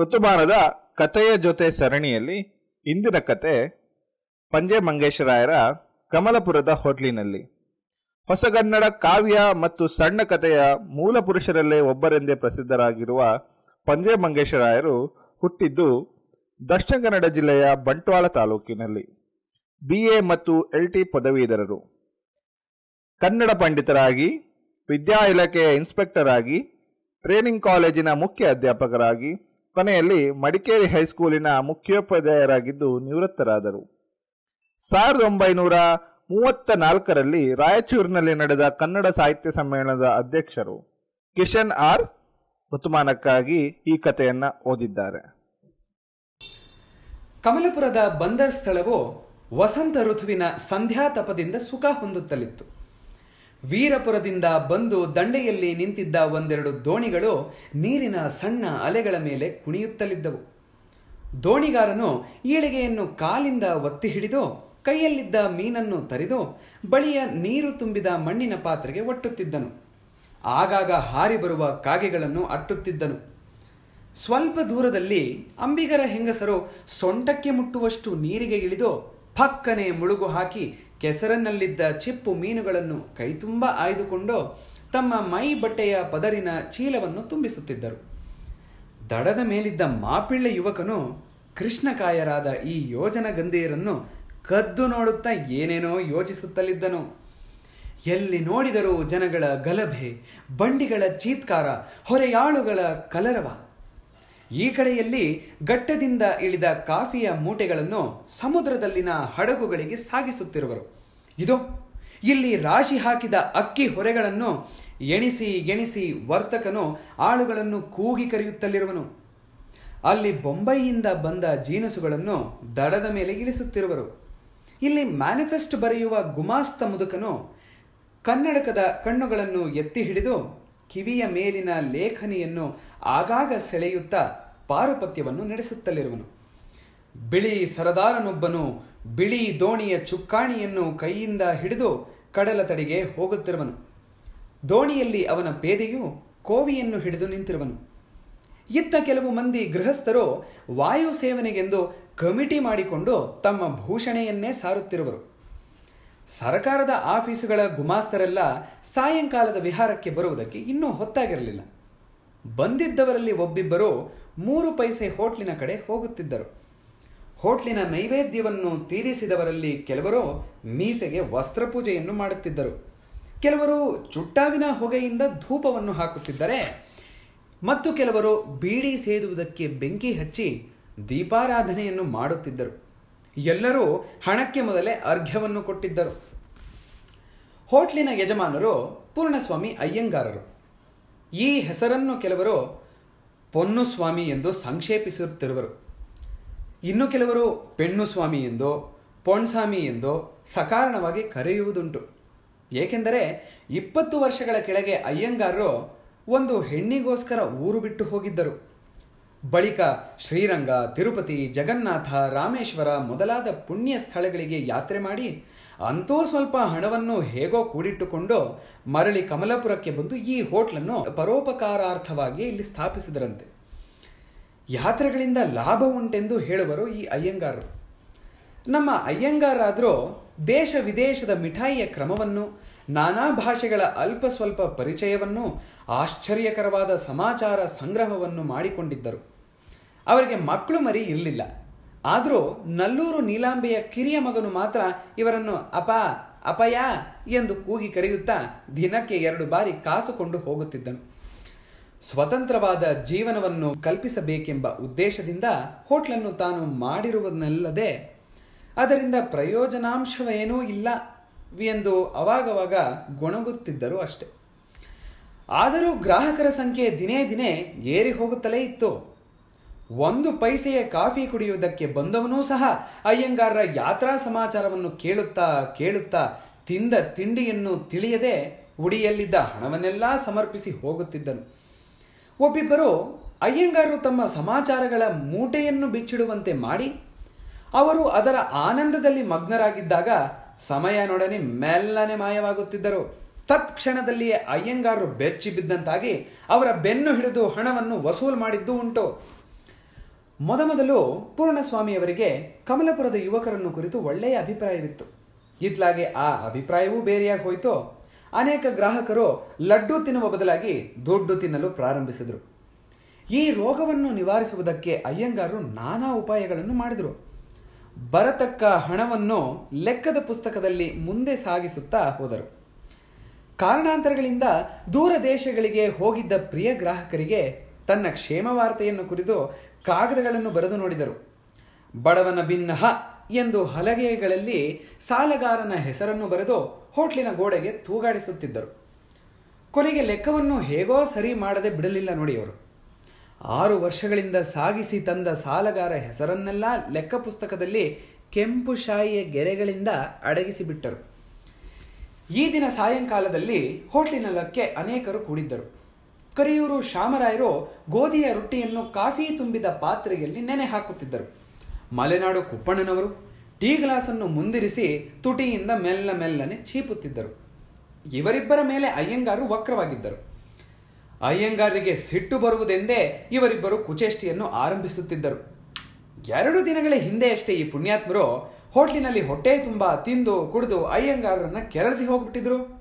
ಋತುಮಾನದ ಕಥೆಯ ಜೊತೆ ಸರಣಿಯಲ್ಲಿ ಇಂದಿನ ಕತೆ ಪಂಜೆ ಮಂಗೇಶರಾಯರ ಕಮಲಪುರದ ಹೋಟ್ಲಿನಲ್ಲಿ. ಹೊಸಗನ್ನಡ ಕಾವ್ಯ ಮತ್ತು ಸಣ್ಣ ಕಥೆಯ ಮೂಲ ಪುರುಷರಲ್ಲೇ ಒಬ್ಬರೆಂದೇ ಪ್ರಸಿದ್ಧರಾಗಿರುವ ಪಂಜೆ ಮಂಗೇಶರಾಯರು ಹುಟ್ಟಿದ್ದು ದಕ್ಷಿಣ ಕನ್ನಡ ಜಿಲ್ಲೆಯ ಬಂಟ್ವಾಳ ತಾಲೂಕಿನಲ್ಲಿ. ಬಿ ಎ ಮತ್ತು ಎಲ್ ಟಿ ಪದವೀಧರರು. ಕನ್ನಡ ಪಂಡಿತರಾಗಿ, ವಿದ್ಯಾ ಇಲಾಖೆಯ ಇನ್ಸ್ಪೆಕ್ಟರ್ ಆಗಿ ಟ್ರೈನಿಂಗ್ ಕಾಲೇಜಿನ ಮುಖ್ಯ ಅಧ್ಯಾಪಕರಾಗಿ ಕೊನೆಯಲ್ಲಿ ಮಡಿಕೇರಿ ಹೈಸ್ಕೂಲಿನ ಮುಖ್ಯೋಪಾಧ್ಯಾಯರಾಗಿದ್ದು ನಿವೃತ್ತರಾದರು. ಸಾವಿರದ ಒಂಬೈನೂರ ಮೂವತ್ತ ನಾಲ್ಕರಲ್ಲಿ ರಾಯಚೂರಿನಲ್ಲಿ ನಡೆದ ಕನ್ನಡ ಸಾಹಿತ್ಯ ಸಮ್ಮೇಳನದ ಅಧ್ಯಕ್ಷರು ಕಿಶನ್ ಆರ್ ಋತುಮಾನಕ್ಕಾಗಿ ಈ ಕಥೆಯನ್ನು ಓದಿದ್ದಾರೆ. ಕಮಲಪುರದ ಬಂದರ್ ಸ್ಥಳವು ವಸಂತ ಋತುವಿನ ಸಂಧ್ಯಾತಪದಿಂದ ಸುಖ ಹೊಂದುತ್ತಲಿತ್ತು. ವೀರಪುರದಿಂದ ಬಂದು ದಂಡೆಯಲ್ಲಿ ನಿಂತಿದ್ದ ಒಂದೆರಡು ದೋಣಿಗಳು ನೀರಿನ ಸಣ್ಣ ಅಲೆಗಳ ಮೇಲೆ ಕುಣಿಯುತ್ತಲಿದ್ದವು. ದೋಣಿಗಾರನು ಈಳಿಗೆಯನ್ನು ಕಾಲಿಂದ ಒತ್ತಿ ಹಿಡಿದು, ಕೈಯಲ್ಲಿದ್ದ ಮೀನನ್ನು ತರಿದು, ಬಳಿಯ ನೀರು ತುಂಬಿದ ಮಣ್ಣಿನ ಪಾತ್ರೆಗೆ ಒಟ್ಟುತ್ತಿದ್ದನು. ಆಗಾಗ ಹಾರಿ ಬರುವ ಕಾಗೆಗಳನ್ನು ಅಟ್ಟುತ್ತಿದ್ದನು. ಸ್ವಲ್ಪ ದೂರದಲ್ಲಿ ಅಂಬಿಗರ ಹೆಂಗಸರು ಸೊಂಟಕ್ಕೆ ಮುಟ್ಟುವಷ್ಟು ನೀರಿಗೆ ಇಳಿದು ಪಕ್ಕನೆ ಮುಳುಗು ಹಾಕಿ ಕೆಸರನ್ನಲ್ಲಿದ್ದ ಚಿಪ್ಪು ಮೀನುಗಳನ್ನು ಕೈತುಂಬ ಆಯ್ದುಕೊಂಡು ತಮ್ಮ ಮೈ ಬಟ್ಟೆಯ ಪದರಿನ ಚೀಲವನ್ನು ತುಂಬಿಸುತ್ತಿದ್ದರು. ದಡದ ಮೇಲಿದ್ದ ಮಾಪಿಳ್ಳೆ ಯುವಕನು ಕೃಷ್ಣಕಾಯರಾದ ಈ ಯೋಜನ ಗಂಧೀಯರನ್ನು ಕದ್ದು ನೋಡುತ್ತಾ ಏನೇನೋ ಯೋಚಿಸುತ್ತಲಿದ್ದನು. ಎಲ್ಲಿ ನೋಡಿದರೂ ಜನಗಳ ಗಲಭೆ, ಬಂಡಿಗಳ ಚೀತ್ಕಾರ, ಹೊರೆಯಾಳುಗಳ ಕಲರವ. ಈ ಕಡೆಯಲ್ಲಿ ಗಟ್ಟದಿಂದ ಇಳಿದ ಕಾಫಿಯ ಮೂಟೆಗಳನ್ನು ಸಮುದ್ರದಲ್ಲಿನ ಹಡಗುಗಳಿಗೆ ಸಾಗಿಸುತ್ತಿರುವರು. ಇದು ಇಲ್ಲಿ ರಾಶಿ ಹಾಕಿದ ಅಕ್ಕಿ ಹೊರೆಗಳನ್ನು ಎಣಿಸಿ ಎಣಿಸಿ ವರ್ತಕನು ಆಳುಗಳನ್ನು ಕೂಗಿ ಕರೆಯುತ್ತಲಿರುವನು. ಅಲ್ಲಿ ಬೊಂಬೈಯಿಂದ ಬಂದ ಜೀನಸುಗಳನ್ನು ದಡದ ಮೇಲೆ ಇಳಿಸುತ್ತಿರುವರು. ಇಲ್ಲಿ ಮ್ಯಾನಿಫೆಸ್ಟ್ ಬರೆಯುವ ಗುಮಾಸ್ತ ಮುದುಕನು ಕನ್ನಡಕದ ಕಣ್ಣುಗಳನ್ನು ಎತ್ತಿ ಹಿಡಿದು ಕಿವಿಯ ಮೇಲಿನ ಲೇಖನಿಯನ್ನು ಆಗಾಗ ಸೆಳೆಯುತ್ತಾ ಪಾರುಪತ್ಯವನ್ನು ನಡೆಸುತ್ತಲಿರುವನು. ಬಿಳಿ ಸರದಾರನೊಬ್ಬನು ಬಿಳಿ ದೋಣಿಯ ಚುಕ್ಕಾಣಿಯನ್ನು ಕೈಯಿಂದ ಹಿಡಿದು ಕಡಲ ತಡೆಗೆ ಹೋಗುತ್ತಿರುವನು. ದೋಣಿಯಲ್ಲಿ ಅವನ ಪೇದೆಯು ಕೋವಿಯನ್ನು ಹಿಡಿದು ನಿಂತಿರುವನು. ಇತ್ತ ಕೆಲವು ಮಂದಿ ಗೃಹಸ್ಥರು ವಾಯು ಸೇವನೆಗೆಂದು ಕಮಿಟಿ ಮಾಡಿಕೊಂಡು ತಮ್ಮ ಭೂಷಣೆಯನ್ನೇ ಸಾರುತ್ತಿರುವರು. ಸರಕಾರದ ಆಫೀಸುಗಳ ಗುಮಾಸ್ತರೆಲ್ಲ ಸಾಯಂಕಾಲದ ವಿಹಾರಕ್ಕೆ ಬರುವುದಕ್ಕೆ ಇನ್ನೂ ಹೊತ್ತಾಗಿರಲಿಲ್ಲ. ಬಂದಿದ್ದವರಲ್ಲಿ ಒಬ್ಬಿಬ್ಬರು ಮೂರು ಪೈಸೆ ಹೋಟ್ಲಿನ ಕಡೆ ಹೋಗುತ್ತಿದ್ದರು. ಹೋಟ್ಲಿನ ನೈವೇದ್ಯವನ್ನು ತೀರಿಸಿದವರಲ್ಲಿ ಕೆಲವರು ಮೀಸೆಗೆ ವಸ್ತ್ರಪೂಜೆಯನ್ನು ಮಾಡುತ್ತಿದ್ದರು. ಕೆಲವರು ಚುಟ್ಟಾವಿನ ಹೊಗೆಯಿಂದ ಧೂಪವನ್ನು ಹಾಕುತ್ತಿದ್ದರೆ, ಮತ್ತು ಕೆಲವರು ಬೀಡಿ ಸೇದುವುದಕ್ಕೆ ಬೆಂಕಿ ಹಚ್ಚಿ ದೀಪಾರಾಧನೆಯನ್ನು ಮಾಡುತ್ತಿದ್ದರು. ಎಲ್ಲರೂ ಹಣಕ್ಕೆ ಮೊದಲೇ ಅರ್ಘ್ಯವನ್ನು ಕೊಟ್ಟಿದ್ದರು. ಹೋಟ್ಲಿನ ಯಜಮಾನರು ಪೂರ್ಣಸ್ವಾಮಿ ಅಯ್ಯಂಗಾರರು. ಈ ಹೆಸರನ್ನು ಕೆಲವರು ಪೊನ್ನುಸ್ವಾಮಿ ಎಂದು ಸಂಕ್ಷೇಪಿಸುತ್ತಿರುವರು. ಇನ್ನು ಕೆಲವರು ಪೆಣ್ಣುಸ್ವಾಮಿ ಎಂದೋ ಪೊಣ್ಸ್ವಾಮಿ ಎಂದೋ ಸಕಾರಣವಾಗಿ ಕರೆಯುವುದುಂಟು. ಏಕೆಂದರೆ ಇಪ್ಪತ್ತು ವರ್ಷಗಳ ಕೆಳಗೆ ಅಯ್ಯಂಗಾರರು ಒಂದು ಹೆಣ್ಣಿಗೋಸ್ಕರ ಊರು ಬಿಟ್ಟು ಹೋಗಿದ್ದರು. ಬಳಿಕ ಶ್ರೀರಂಗ, ತಿರುಪತಿ, ಜಗನ್ನಾಥ, ರಾಮೇಶ್ವರ ಮೊದಲಾದ ಪುಣ್ಯ ಸ್ಥಳಗಳಿಗೆ ಯಾತ್ರೆ ಮಾಡಿ ಅಂತೂ ಸ್ವಲ್ಪ ಹಣವನ್ನು ಹೇಗೋ ಕೂಡಿಟ್ಟುಕೊಂಡು ಮರಳಿ ಕಮಲಪುರಕ್ಕೆ ಬಂದು ಈ ಹೋಟ್ಲನ್ನು ಪರೋಪಕಾರಾರ್ಥವಾಗಿ ಇಲ್ಲಿ ಸ್ಥಾಪಿಸಿದರಂತೆ. ಯಾತ್ರೆಗಳಿಂದ ಲಾಭ ಉಂಟೆಂದು ಹೇಳುವರು ಈ ಅಯ್ಯಂಗಾರರು. ನಮ್ಮ ಅಯ್ಯಂಗಾರಾದರೂ ದೇಶ ವಿದೇಶದ ಮಿಠಾಯಿಯ ಕ್ರಮವನ್ನು, ನಾನಾ ಭಾಷೆಗಳ ಅಲ್ಪ ಸ್ವಲ್ಪ ಪರಿಚಯವನ್ನು, ಆಶ್ಚರ್ಯಕರವಾದ ಸಮಾಚಾರ ಸಂಗ್ರಹವನ್ನು ಮಾಡಿಕೊಂಡಿದ್ದರು. ಅವರಿಗೆ ಮಕ್ಕಳು ಮರಿ ಇರಲಿಲ್ಲ. ಆದರೂ ನಲ್ಲೂರು ನೀಲಾಂಬೆಯ ಕಿರಿಯ ಮಗನು ಮಾತ್ರ ಇವರನ್ನು ಅಪ, ಅಪಯ ಎಂದು ಕೂಗಿ ಕರೆಯುತ್ತಾ ದಿನಕ್ಕೆ ಎರಡು ಬಾರಿ ಕಾಸುಕೊಂಡು ಹೋಗುತ್ತಿದ್ದನು. ಸ್ವತಂತ್ರವಾದ ಜೀವನವನ್ನು ಕಲ್ಪಿಸಬೇಕೆಂಬ ಉದ್ದೇಶದಿಂದ ಹೋಟ್ಲನ್ನು ತಾನು ಮಾಡಿರುವುದನ್ನಲ್ಲದೆ ಅದರಿಂದ ಪ್ರಯೋಜನಾಂಶವೇನೂ ಇಲ್ಲ ಎಂದು ಅವಾಗವಾಗ ಗೊಣಗುತ್ತಿದ್ದರು ಅಷ್ಟೆ. ಆದರೂ ಗ್ರಾಹಕರ ಸಂಖ್ಯೆ ದಿನೇ ದಿನೇ ಏರಿ ಹೋಗುತ್ತಲೇ ಇತ್ತು. ಒಂದು ಪೈಸೆಯ ಕಾಫಿ ಕುಡಿಯುವುದಕ್ಕೆ ಬಂದವನೂ ಸಹ ಅಯ್ಯಂಗಾರರ ಯಾತ್ರಾ ಸಮಾಚಾರವನ್ನು ಕೇಳುತ್ತಾ ಕೇಳುತ್ತಾ ತಿಂದ ತಿಂಡಿಯನ್ನು ತಿಳಿಯದೆ ಉಡಿಯಲ್ಲಿದ್ದ ಹಣವನ್ನೆಲ್ಲ ಸಮರ್ಪಿಸಿ ಹೋಗುತ್ತಿದ್ದನು. ಒಬ್ಬಿಬ್ಬರು ಅಯ್ಯಂಗಾರರು ತಮ್ಮ ಸಮಾಚಾರಗಳ ಮೂಟೆಯನ್ನು ಬಿಚ್ಚಿಡುವಂತೆ ಮಾಡಿ, ಅವರು ಅದರ ಆನಂದದಲ್ಲಿ ಮಗ್ನರಾಗಿದ್ದಾಗ ಸಮಯನೊಡನೆ ಮೆಲ್ಲನೆ ಮಾಯವಾಗುತ್ತಿದ್ದರು. ತತ್ಕ್ಷಣದಲ್ಲಿಯೇ ಅಯ್ಯಂಗಾರರು ಬೆಚ್ಚಿ ಬಿದ್ದಂತಾಗಿ ಅವರ ಬೆನ್ನು ಹಿಡಿದು ಹಣವನ್ನು ವಸೂಲು ಮಾಡಿದ್ದು ಉಂಟು. ಮೊದಮೊದಲು ಪೂರ್ಣಸ್ವಾಮಿಯವರಿಗೆ ಕಮಲಪುರದ ಯುವಕರನ್ನು ಕುರಿತು ಒಳ್ಳೆಯ ಅಭಿಪ್ರಾಯವಿತ್ತು. ಇತ್ಲಾಗೆ ಆ ಅಭಿಪ್ರಾಯವೂ ಬೇರೆಯಾಗಿ ಹೋಯಿತು. ಅನೇಕ ಗ್ರಾಹಕರು ಲಡ್ಡು ತಿನ್ನುವ ಬದಲಾಗಿ ದುಡ್ಡು ತಿನ್ನಲು ಪ್ರಾರಂಭಿಸಿದರು. ಈ ರೋಗವನ್ನು ನಿವಾರಿಸುವುದಕ್ಕೆ ಅಯ್ಯಂಗಾರು ನಾನಾ ಉಪಾಯಗಳನ್ನು ಮಾಡಿದರು. ಬರತಕ್ಕ ಹಣವನ್ನು ಲೆಕ್ಕದ ಪುಸ್ತಕದಲ್ಲಿ ಮುಂದೆ ಸಾಗಿಸುತ್ತಾ ಹೋದರು. ಕಾರಣಾಂತರಗಳಿಂದ ದೂರ ದೇಶಗಳಿಗೆ ಹೋಗಿದ್ದ ಪ್ರಿಯ ಗ್ರಾಹಕರಿಗೆ ತನ್ನ ಕ್ಷೇಮ ವಾರ್ತೆಯನ್ನು ಕುರಿತು ಕಾಗದಗಳನ್ನು ಬರೆದು ನೋಡಿದರು. ಬಡವನ ಭಿನ್ನಹ ಎಂದು ಹಲಗೆಗಳಲ್ಲಿ ಸಾಲಗಾರನ ಹೆಸರನ್ನು ಬರೆದು ಹೋಟ್ಲಿನ ಗೋಡೆಗೆ ತೂಗಾಡಿಸುತ್ತಿದ್ದರು. ಕೊನೆಗೆ ಲೆಕ್ಕವನ್ನು ಹೇಗೋ ಸರಿ ಮಾಡದೆ ಬಿಡಲಿಲ್ಲ ನೋಡಿ ಅವರು ಆರು ವರ್ಷಗಳಿಂದ ಸಾಗಿಸಿ ತಂದ ಸಾಲಗಾರ ಹೆಸರನ್ನೆಲ್ಲ ಲೆಕ್ಕ ಪುಸ್ತಕದಲ್ಲಿ ಕೆಂಪು ಶಾಯಿಯ ಗೆರೆಗಳಿಂದ ಅಡಗಿಸಿಬಿಟ್ಟರು ಈ ದಿನ ಸಾಯಂಕಾಲದಲ್ಲಿ ಹೋಟ್ಲಿನಲ್ಲಕ್ಕೆ ಅನೇಕರು ಕೂಡಿದ್ದರು. ಕರಿಯೂರು ಶಾಮರಾಯರು ಗೋಧಿಯ ರೊಟ್ಟಿಯನ್ನು ಕಾಫಿ ತುಂಬಿದ ಪಾತ್ರೆಯಲ್ಲಿ ನೆನೆ ಹಾಕುತ್ತಿದ್ದರು. ಮಲೆನಾಡು ಕುಪ್ಪಣ್ಣನವರು ಟೀ ಗ್ಲಾಸನ್ನು ಮುಂದಿರಿಸಿ ತುಟಿಯಿಂದ ಮೆಲ್ಲ ಮೆಲ್ಲನೆ ಚೀಪುತ್ತಿದ್ದರು. ಇವರಿಬ್ಬರ ಮೇಲೆ ಅಯ್ಯಂಗಾರು ವಕ್ರವಾಗಿದ್ದರು. ಅಯ್ಯಂಗಾರಿಗೆ ಸಿಟ್ಟು ಬರುವುದೆಂದೇ ಇವರಿಬ್ಬರು ಕುಚೇಷ್ಟಿಯನ್ನು ಆರಂಭಿಸುತ್ತಿದ್ದರು. ಎರಡು ದಿನಗಳ ಹಿಂದೆಯಷ್ಟೇ ಈ ಪುಣ್ಯಾತ್ಮರು ಹೋಟ್ಲಿನಲ್ಲಿ ಹೊಟ್ಟೆ ತುಂಬ ತಿಂದು ಕುಡಿದು ಅಯ್ಯಂಗಾರರನ್ನ ಕೆರಳಿಸಿ ಹೋಗ್ಬಿಟ್ಟಿದ್ರು.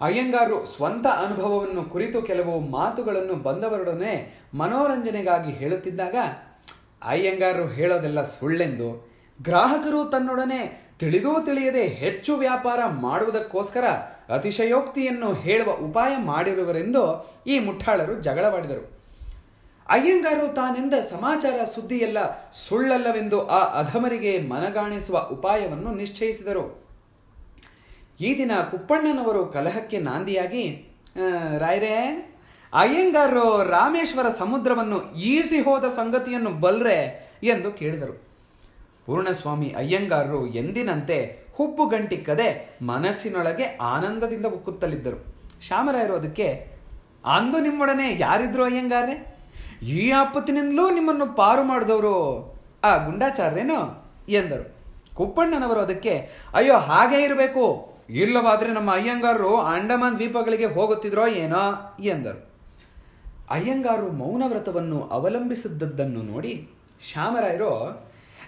ಅಯ್ಯಂಗಾರು ಸ್ವಂತ ಅನುಭವವನ್ನು ಕುರಿತು ಕೆಲವು ಮಾತುಗಳನ್ನು ಬಂದವರೊಡನೆ ಮನೋರಂಜನೆಗಾಗಿ ಹೇಳುತ್ತಿದ್ದಾಗ ಅಯ್ಯಂಗಾರರು ಹೇಳೋದೆಲ್ಲ ಸುಳ್ಳೆಂದು. ಗ್ರಾಹಕರು ತನ್ನೊಡನೆ ತಿಳಿದೂ ತಿಳಿಯದೆ ಹೆಚ್ಚು ವ್ಯಾಪಾರ ಮಾಡುವುದಕ್ಕೋಸ್ಕರ ಅತಿಶಯೋಕ್ತಿಯನ್ನು ಹೇಳುವ ಉಪಾಯ ಮಾಡಿರುವರೆಂದು ಈ ಮುಠಾಳರು ಜಗಳವಾಡಿದರು. ಅಯ್ಯಂಗಾರು ತಾನೆಂದ ಸಮಾಚಾರ ಸುದ್ದಿಯೆಲ್ಲ ಸುಳ್ಳಲ್ಲವೆಂದು ಆ ಅಧಮರಿಗೆ ಮನಗಾಣಿಸುವ ಉಪಾಯವನ್ನು ನಿಶ್ಚಯಿಸಿದರು. ಈ ದಿನ ಕುಪ್ಪಣ್ಣನವರು ಕಲಹಕ್ಕೆ ನಾಂದಿಯಾಗಿ ರಾಯರೇ, ಅಯ್ಯಂಗಾರರು ರಾಮೇಶ್ವರ ಸಮುದ್ರವನ್ನು ಈಸಿ ಹೋದ ಸಂಗತಿಯನ್ನು ಬಲ್ರೆ ಎಂದು ಕೇಳಿದರು. ಪೂರ್ಣಸ್ವಾಮಿ ಅಯ್ಯಂಗಾರರು ಎಂದಿನಂತೆ ಹುಬ್ಬು ಗಂಟಿಕ್ಕದೆ ಮನಸ್ಸಿನೊಳಗೆ ಆನಂದದಿಂದ ಉಕ್ಕುತ್ತಲಿದ್ದರು. ಶ್ಯಾಮರಾಯರು ಅದಕ್ಕೆ, ಅಂದು ನಿಮ್ಮೊಡನೆ ಯಾರಿದ್ರು ಅಯ್ಯಂಗಾರ್ರೆ? ಈ ಆಪತ್ತಿನಿಂದಲೂ ನಿಮ್ಮನ್ನು ಪಾರು ಮಾಡಿದವರು ಆ ಗುಂಡಾಚಾರ್ರೇನೋ? ಎಂದರು. ಕುಪ್ಪಣ್ಣನವರು ಅದಕ್ಕೆ, ಅಯ್ಯೋ, ಹಾಗೆ ಇರಬೇಕು. ಇಲ್ಲವಾದ್ರೆ ನಮ್ಮ ಅಯ್ಯಂಗಾರರು ಅಂಡಮಾನ್ ದ್ವೀಪಗಳಿಗೆ ಹೋಗುತ್ತಿದ್ರೋ ಏನೋ ಎಂದರು ಅಯ್ಯಂಗಾರು ಮೌನ ವ್ರತವನ್ನು ಅವಲಂಬಿಸಿದ್ದದ್ದನ್ನು ನೋಡಿ ಶ್ಯಾಮರಾಯರು,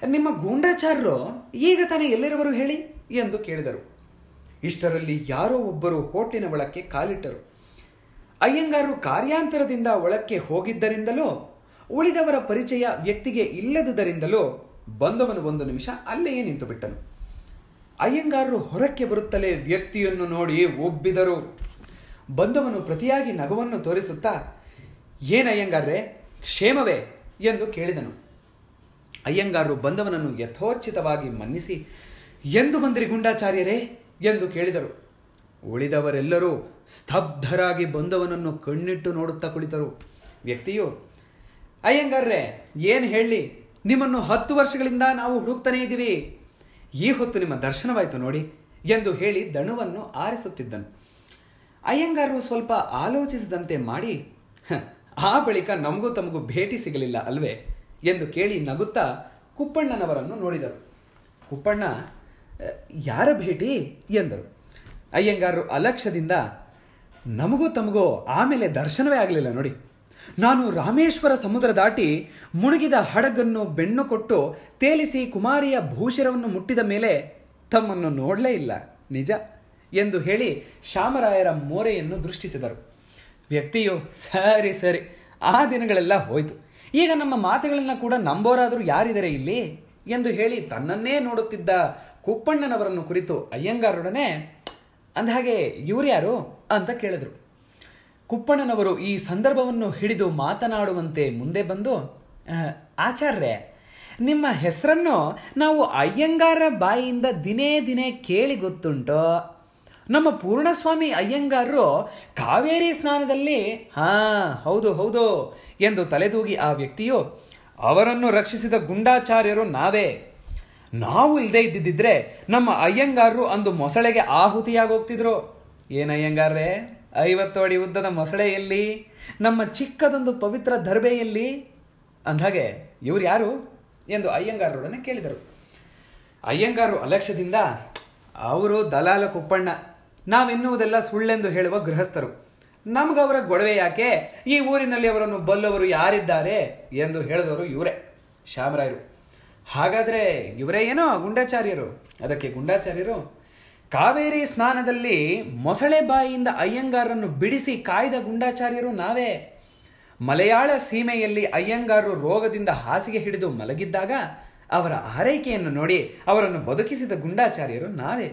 ನಿಮ್ಮ ಗೂಂಡಾಚಾರ್ಯರು ಈಗ ತಾನೇ ಎಲ್ಲಿರುವರು ಹೇಳಿ ಎಂದು ಕೇಳಿದರು. ಇಷ್ಟರಲ್ಲಿ ಯಾರೋ ಒಬ್ಬರು ಹೋಟ್ಲಿನ ಒಳಕ್ಕೆ ಕಾಲಿಟ್ಟರು. ಅಯ್ಯಂಗಾರು ಕಾರ್ಯಾಂತರದಿಂದ ಒಳಕ್ಕೆ ಹೋಗಿದ್ದರಿಂದಲೋ, ಉಳಿದವರ ಪರಿಚಯ ವ್ಯಕ್ತಿಗೆ ಇಲ್ಲದುದರಿಂದಲೋ ಬಂದವನು ಒಂದು ನಿಮಿಷ ಅಲ್ಲೆಯೇ ನಿಂತು ಬಿಟ್ಟನು ಅಯ್ಯಂಗಾರರು ಹೊರಕ್ಕೆ ಬರುತ್ತಲೇ ವ್ಯಕ್ತಿಯನ್ನು ನೋಡಿ ಒಬ್ಬಿದರು. ಬಂದವನು ಪ್ರತಿಯಾಗಿ ನಗವನ್ನು ತೋರಿಸುತ್ತಾ ಏನಯ್ಯಂಗಾರ್ರೆ ಕ್ಷೇಮವೇ? ಎಂದು ಕೇಳಿದನು. ಅಯ್ಯಂಗಾರರು ಬಂದವನನ್ನು ಯಥೋಚಿತವಾಗಿ ಮನ್ನಿಸಿ, ಎಂದು ಬಂದ್ರಿ ಗುಂಡಾಚಾರ್ಯರೇ? ಎಂದು ಕೇಳಿದರು. ಉಳಿದವರೆಲ್ಲರೂ ಸ್ತಬ್ಧರಾಗಿ ಬಂದವನನ್ನು ಕಣ್ಣಿಟ್ಟು ನೋಡುತ್ತಾ ಕುಳಿತರು. ವ್ಯಕ್ತಿಯು, ಅಯ್ಯಂಗಾರ್ರೆ, ಏನು ಹೇಳಿ? ನಿಮ್ಮನ್ನು ಹತ್ತು ವರ್ಷಗಳಿಂದ ನಾವು ಹುಡುಕ್ತಾನೇ ಇದ್ದೀವಿ. ಈ ಹೊತ್ತು ನಿಮ್ಮ ದರ್ಶನವಾಯಿತು ನೋಡಿ ಎಂದು ಹೇಳಿ ದಣುವನ್ನು ಆರಿಸುತ್ತಿದ್ದನು. ಅಯ್ಯಂಗಾರರು ಸ್ವಲ್ಪ ಆಲೋಚಿಸಿದಂತೆ ಮಾಡಿ "ಹ, ಆ ಬಳಿಕ ನಮಗೂ ತಮಗೂ ಭೇಟಿ ಸಿಗಲಿಲ್ಲ ಅಲ್ವೇ? ಎಂದು ಕೇಳಿ ನಗುತ್ತಾ ಕುಪ್ಪಣ್ಣನವರನ್ನು ನೋಡಿದರು. ಕುಪ್ಪಣ್ಣ "ಅ, ಯಾರ ಭೇಟಿ? ಎಂದರು. ಅಯ್ಯಂಗಾರರು ಅಲಕ್ಷ್ಯದಿಂದ ನಮಗೂ ತಮಗೂ ಆಮೇಲೆ ದರ್ಶನವೇ ಆಗಲಿಲ್ಲ ನೋಡಿ. ನಾನು ರಾಮೇಶ್ವರ ಸಮುದ್ರ ದಾಟಿ ಮುಳುಗಿದ ಹಡಗನ್ನು ಬೆನ್ನು ಕೊಟ್ಟು ತೇಲಿಸಿ ಕುಮಾರಿಯ ಭೂಷರವನ್ನು ಮುಟ್ಟಿದ ಮೇಲೆ ತಮ್ಮನ್ನು ನೋಡಲೇ ಇಲ್ಲ. ನಿಜ? ಎಂದು ಹೇಳಿ ಶಾಮರಾಯರ ಮೋರೆಯನ್ನು ದೃಷ್ಟಿಸಿದರು. ವ್ಯಕ್ತಿಯು, ಸರಿ ಸರಿ, ಆ ದಿನಗಳೆಲ್ಲ ಹೋಯ್ತು. ಈಗ ನಮ್ಮ ಮಾತುಗಳನ್ನ ಕೂಡ ನಂಬೋರಾದರೂ ಯಾರಿದ್ದಾರೆ ಇಲ್ಲಿ? ಎಂದು ಹೇಳಿ ತನ್ನನ್ನೇ ನೋಡುತ್ತಿದ್ದ ಕುಪ್ಪಣ್ಣನವರನ್ನು ಕುರಿತು ಅಯ್ಯಂಗಾರೊಡನೆ ಅಂದಹಾಗೆ ಇವ್ರು ಯಾರು? ಅಂತ ಕೇಳಿದ್ರು. ಕುಪ್ಪಣ್ಣನವರು ಈ ಸಂದರ್ಭವನ್ನು ಹಿಡಿದು ಮಾತನಾಡುವಂತೆ ಮುಂದೆ ಬಂದು ಆಚಾರ್ಯ ನಿಮ್ಮ ಹೆಸರನ್ನು ನಾವು ಅಯ್ಯಂಗಾರ ಬಾಯಿಯಿಂದ ದಿನೇ ದಿನೇ ಕೇಳಿ ಗೊತ್ತುಂಟು. ನಮ್ಮ ಪೂರ್ಣಸ್ವಾಮಿ ಅಯ್ಯಂಗಾರರು ಕಾವೇರಿ ಸ್ನಾನದಲ್ಲಿ, ಹಾ, ಹೌದು ಹೌದು, ಎಂದು ತಲೆದೂಗಿ ಆ ವ್ಯಕ್ತಿಯು, ಅವರನ್ನು ರಕ್ಷಿಸಿದ ಗುಂಡಾಚಾರ್ಯರು ನಾವೇ. ನಾವು ಇಲ್ಲದೆ ಇದ್ದಿದ್ದರೆ ನಮ್ಮ ಅಯ್ಯಂಗಾರರು ಅಂದು ಮೊಸಳೆಗೆ ಆಹುತಿಯಾಗೋಗ್ತಿದ್ರು. ಏನಯ್ಯಂಗಾರ್ರೆ ಐವತ್ತು ಅಡಿ ಉದ್ದದ ಮೊಸಳೆಯಲ್ಲಿ, ನಮ್ಮ ಚಿಕ್ಕದೊಂದು ಪವಿತ್ರ ದರ್ಬೆಯಲ್ಲಿ ಅಂದಾಗೆ ಇವ್ರು ಯಾರು ಎಂದು ಅಯ್ಯಂಗಾರರೊಡನೆ ಕೇಳಿದರು. ಅಯ್ಯಂಗಾರು ಅಲಕ್ಷ್ಯದಿಂದ, ಅವರು ದಲಾಲ ಕುಪ್ಪಣ್ಣ, ನಾವೆನ್ನುವುದೆಲ್ಲ ಸುಳ್ಳೆಂದು ಹೇಳುವ ಗೃಹಸ್ಥರು. ನಮಗವರ ಗೊಡವೆ ಯಾಕೆ? ಈ ಊರಿನಲ್ಲಿ ಅವರನ್ನು ಬಲ್ಲವರು ಯಾರಿದ್ದಾರೆ? ಎಂದು ಹೇಳಿದವರು ಇವರೇ, ಶ್ಯಾಮರಾಯರು. ಹಾಗಾದರೆ ಇವರೇ ಏನೋ ಗುಂಡಾಚಾರ್ಯರು. ಅದಕ್ಕೆ ಗುಂಡಾಚಾರ್ಯರು ಕಾವೇರಿ ಸ್ನಾನದಲ್ಲಿ ಮೊಸಳೆ ಬಾಯಿಯಿಂದ ಅಯ್ಯಂಗಾರನ್ನು ಬಿಡಿಸಿ ಕಾಯ್ದ ಗುಂಡಾಚಾರ್ಯರು ನಾವೇ. ಮಲಯಾಳ ಸೀಮೆಯಲ್ಲಿ ಅಯ್ಯಂಗಾರರು ರೋಗದಿಂದ ಹಾಸಿಗೆ ಹಿಡಿದು ಮಲಗಿದ್ದಾಗ ಅವರ ಆರೈಕೆಯನ್ನು ನೋಡಿ ಅವರನ್ನು ಬದುಕಿಸಿದ ಗುಂಡಾಚಾರ್ಯರು ನಾವೇ.